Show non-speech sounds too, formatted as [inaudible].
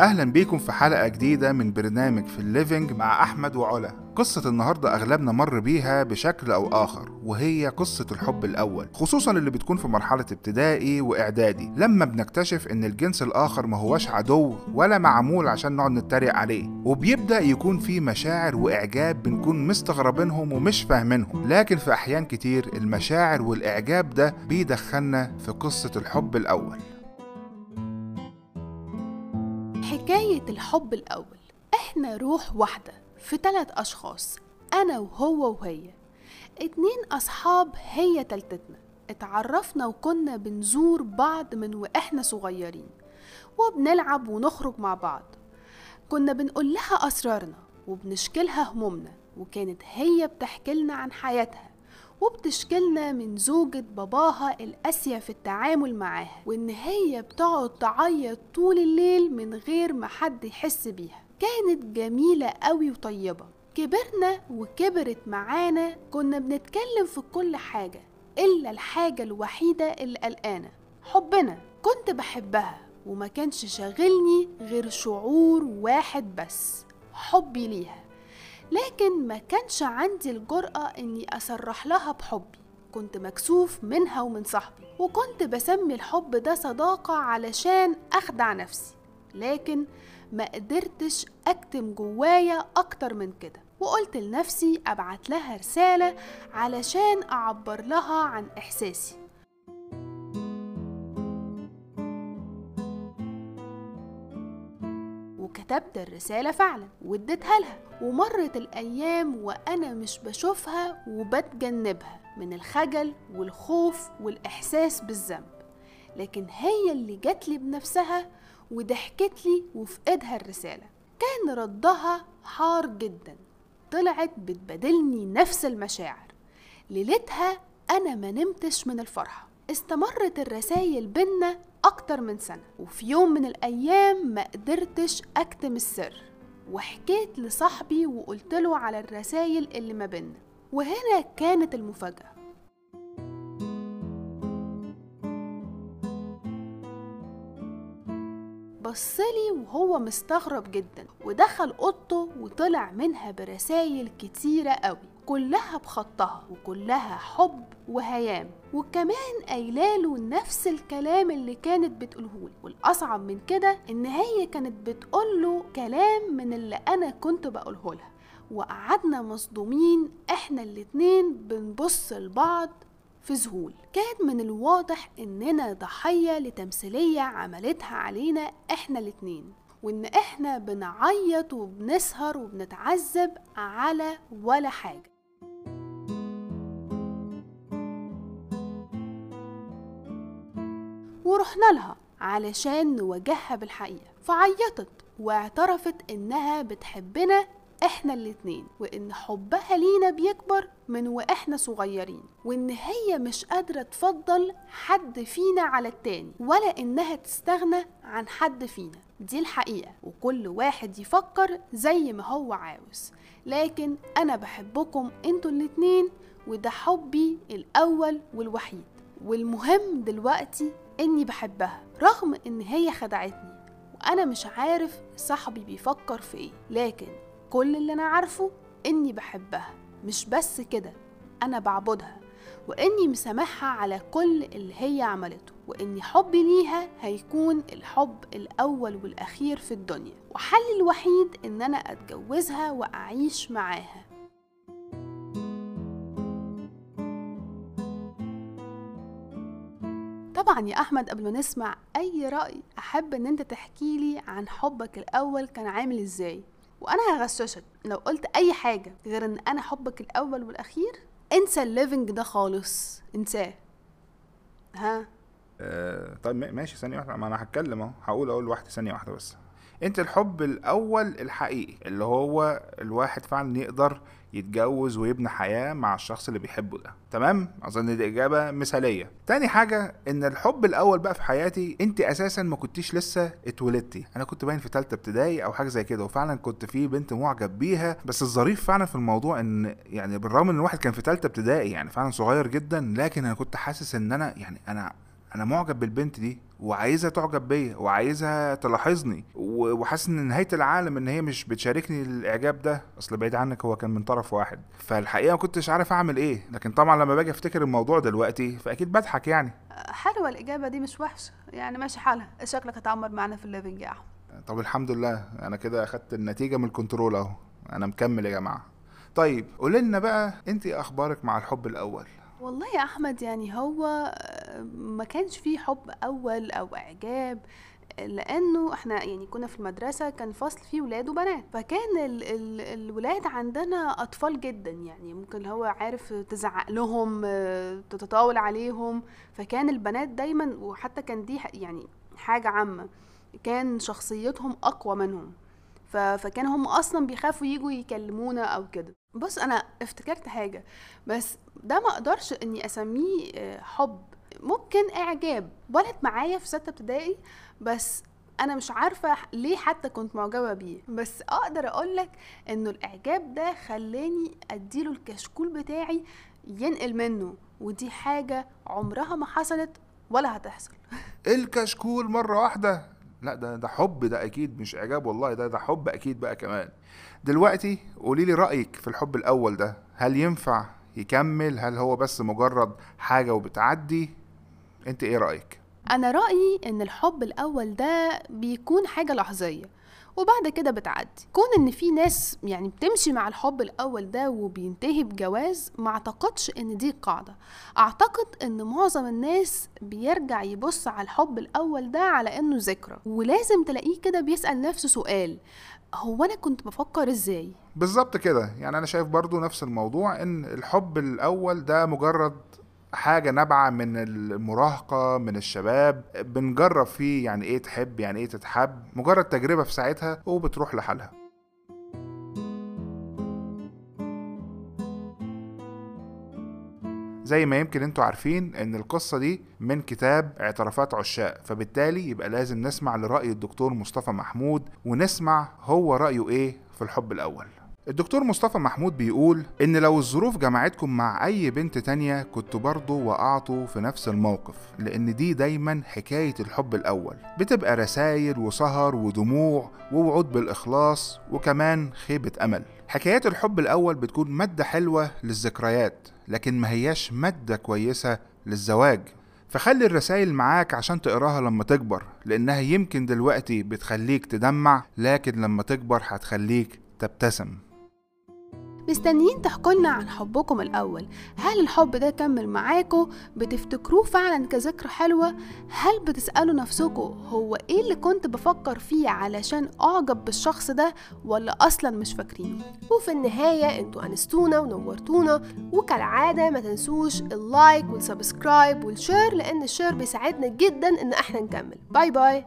أهلا بيكم في حلقة جديدة من برنامج في الليفينج مع أحمد وعلا. قصة النهاردة أغلبنا مر بيها بشكل أو آخر وهي قصة الحب الأول خصوصا اللي بتكون في مرحلة ابتدائي وإعدادي لما بنكتشف إن الجنس الآخر ما هوش عدو ولا معمول عشان نقعد نتريق عليه. وبيبدأ يكون في مشاعر وإعجاب بنكون مستغربينهم ومش فاهمينهم. لكن في أحيان كتير المشاعر والإعجاب ده بيدخلنا في قصة الحب الأول. حكاية الحب الأول. إحنا روح واحدة في تلات أشخاص أنا وهو وهي. اتنين أصحاب هي تالتتنا اتعرفنا وكنا بنزور بعض من وإحنا صغيرين. وبنلعب ونخرج مع بعض. كنا بنقول لها أسرارنا وبنشكلها همومنا وكانت هي بتحكيلنا عن حياتها. وبتشكلنا من زوجة باباها القاسية في التعامل معاها وإن هي بتقعد تعيط طول الليل من غير ما حد يحس بيها. كانت جميلة قوي وطيبة. كبرنا وكبرت معانا كنا بنتكلم في كل حاجة إلا الحاجة الوحيدة اللي قلقانة حبنا. كنت بحبها وما كانش شاغلني غير شعور واحد بس حبي ليها. لكن ما كانش عندي الجرأة إني أصرح لها بحبي. كنت مكسوف منها ومن صاحبي وكنت بسمي الحب ده صداقة علشان أخدع نفسي. لكن ما قدرتش أكتم جوايا أكتر من كده وقلت لنفسي أبعت لها رسالة علشان أعبر لها عن إحساسي. وكتبت الرسالة فعلا واديتها لها ومرت الأيام وأنا مش بشوفها وبتجنبها من الخجل والخوف والإحساس بالذنب. لكن هي اللي جاتلي بنفسها وضحكت لي وفي إيدها الرسالة. كان ردها حار جدا طلعت بتبادلني نفس المشاعر. ليلتها أنا ما نمتش من الفرحة. استمرت الرسايل بينا أكتر من سنة. وفي يوم من الأيام ما قدرتش أكتم السر وحكيت لصاحبي وقلت له على الرسايل اللي ما بينا وهنا كانت المفاجأة. بصلي وهو مستغرب جدا ودخل أوضته وطلع منها برسايل كتيرة قوي كلها بخطها وكلها حب وهيام وكمان قايلاله نفس الكلام اللي كانت بتقولهولي والأصعب من كده إن هي كانت بتقوله كلام من اللي أنا كنت بقولهولها وقعدنا مصدومين إحنا الاتنين بنبص لبعض في ذهول. كان من الواضح إننا ضحية لتمثيلية عملتها علينا إحنا الاتنين وإن إحنا بنعيط وبنسهر وبنتعذب على ولا حاجة. ورحنا لها علشان نواجهها بالحقيقة. فعيطت واعترفت إنها بتحبنا إحنا الاتنين وإن حبها لينا بيكبر من وإحنا صغيرين وإن هي مش قادرة تفضل حد فينا على التاني ولا إنها تستغنى عن حد فينا. دي الحقيقة. وكل واحد يفكر زي ما هو عاوز. لكن أنا بحبكم إنتوا الاتنين وده حبي الأول والوحيد. والمهم دلوقتي إني بحبها رغم إن هي خدعتني وأنا مش عارف صاحبي بيفكر في إيه. لكن كل اللي أنا عارفه إني بحبها مش بس كده أنا بعبدها وإني مسامحها على كل اللي هي عملته واني حبي ليها هيكون الحب الأول والأخير في الدنيا وحلي الوحيد إن أنا أتجوزها وأعيش معاها. طبعا يا أحمد قبل ما نسمع أي رأي أحب إن أنت تحكي لي عن حبك الأول كان عامل إزاي؟ وأنا هغششك. لو قلت أي حاجة غير إن أنا حبك الأول والأخير انسى ال living ده خالص. انساه. ها؟ آه طيب ما- ماشي. ثانية واحدة. ما أنا هتكلم أهو. هقول أقول لوحدي ثانية واحدة بس. أنت الحب الأول الحقيقي اللي هو الواحد فعلا يقدر يتجوز ويبني حياة مع الشخص اللي بيحبه ده. تمام؟ أظن دي إجابة مثالية. تاني حاجة إن الحب الأول بقى في حياتي أنت أساسا ما كنتيش لسه اتولدتي. أنا كنت باين في تالتة ابتدائي أو حاجة زي كده وفعلا كنت في بنت معجب بيها. بس الظريف فعلا في الموضوع إن يعني بالرغم إن الواحد كان في تالتة ابتدائي يعني فعلا صغير جدا لكن أنا كنت حاسس إن أنا يعني أنا أنا معجب بالبنت دي. وعايزها تعجب بيا وعايزها تلاحظني وحاسس إن نهاية العالم إن هي مش بتشاركني الإعجاب ده أصل بعيد عنك هو كان من طرف واحد. فالحقيقة ما كنتش عارف أعمل إيه لكن طبعا لما باجي أفتكر الموضوع دلوقتي فأكيد بضحك يعني. حلوة الإجابة دي مش وحشة يعني ماشي حالها. شكلك هتعمر معانا في ال living يا أحمد. طب الحمد لله أنا كده أخدت النتيجة من الكنترول أهو أنا مكمل يا جماعة. طيب قولي لنا بقى انت إيه أخبارك مع الحب الأول؟ والله يا أحمد يعني هو ما كانش فيه حب أول أو إعجاب لأنه إحنا يعني كنا في المدرسة كان فصل فيه ولاد وبنات. فكان ال ال الولاد عندنا أطفال جدا يعني ممكن هو عارف تزعق لهم تتطاول عليهم. فكان البنات دايما وحتى كان دي يعني حاجة عامة كان شخصيتهم أقوى منهم. فكان هم أصلا بيخافوا يجوا يكلمونا أو كده. بص أنا افتكرت حاجة بس ده ما أقدرش إني أسميه آه، حب. ممكن إعجاب. ولد معايا في ستة ابتدائي بس أنا مش عارفة ليه حتى كنت معجبة بيه. بس أقدر أقولك إنه الإعجاب ده خلاني أديله الكشكول بتاعي ينقل منه ودي حاجة عمرها ما حصلت ولا هتحصل. [laughs] الكشكول مرة واحدة. لا ده ده حب ده أكيد مش إعجاب والله ده ده حب أكيد بقى كمان. دلوقتي قولي لي رأيك في الحب الأول ده. هل ينفع يكمل؟ هل هو بس مجرد حاجة وبتعدي؟ انت إيه رأيك؟ أنا رأيي ان الحب الأول ده بيكون حاجة لحظية وبعد كده بتعدي. كون ان في ناس يعني بتمشي مع الحب الأول ده وبينتهي بجواز ما اعتقدش ان دي قاعدة. اعتقد ان معظم الناس بيرجع يبص على الحب الأول ده على انه ذكرى. ولازم تلاقيه كده بيسأل نفسه سؤال هو أنا كنت بفكر إزاي؟ بالظبط كده. يعني أنا شايف برضو نفس الموضوع ان الحب الأول ده مجرد حاجة نابعة من المراهقة من الشباب بنجرب فيه يعني إيه تحب يعني إيه تتحب مجرد تجربة في ساعتها وبتروح لحالها. زي ما يمكن أنتوا عارفين إن القصة دي من كتاب اعترافات عشاق فبالتالي يبقى لازم نسمع لرأي الدكتور مصطفى محمود ونسمع هو رأيه إيه في الحب الأول. الدكتور مصطفى محمود بيقول إن لو الظروف جمعتكم مع أي بنت تانية كنتوا برضه وقعتوا في نفس الموقف لأن دي دايما حكاية الحب الأول. بتبقى رسايل وسهر ودموع ووعود بالإخلاص وكمان خيبة أمل. حكايات الحب الأول بتكون مادة حلوة للذكريات لكن ما هياش مادة كويسة للزواج. فخلي الرسائل معاك عشان تقراها لما تكبر لأنها يمكن دلوقتي بتخليك تدمع لكن لما تكبر هتخليك تبتسم. مستنيين تحكولنا عن حبكم الأول. هل الحب ده كمل معاكم؟ بتفتكروه فعلا كذكرى حلوة؟ هل بتسألوا نفسكم هو إيه اللي كنت بفكر فيه علشان أعجب بالشخص ده ولا أصلا مش فاكرينه؟ وفي النهاية أنتوا أنستونا ونورتونا وكالعادة ما تنسوش ال like وال subscribe وال share لأن ال share بيساعدنا جدا إن إحنا نكمل. bye bye.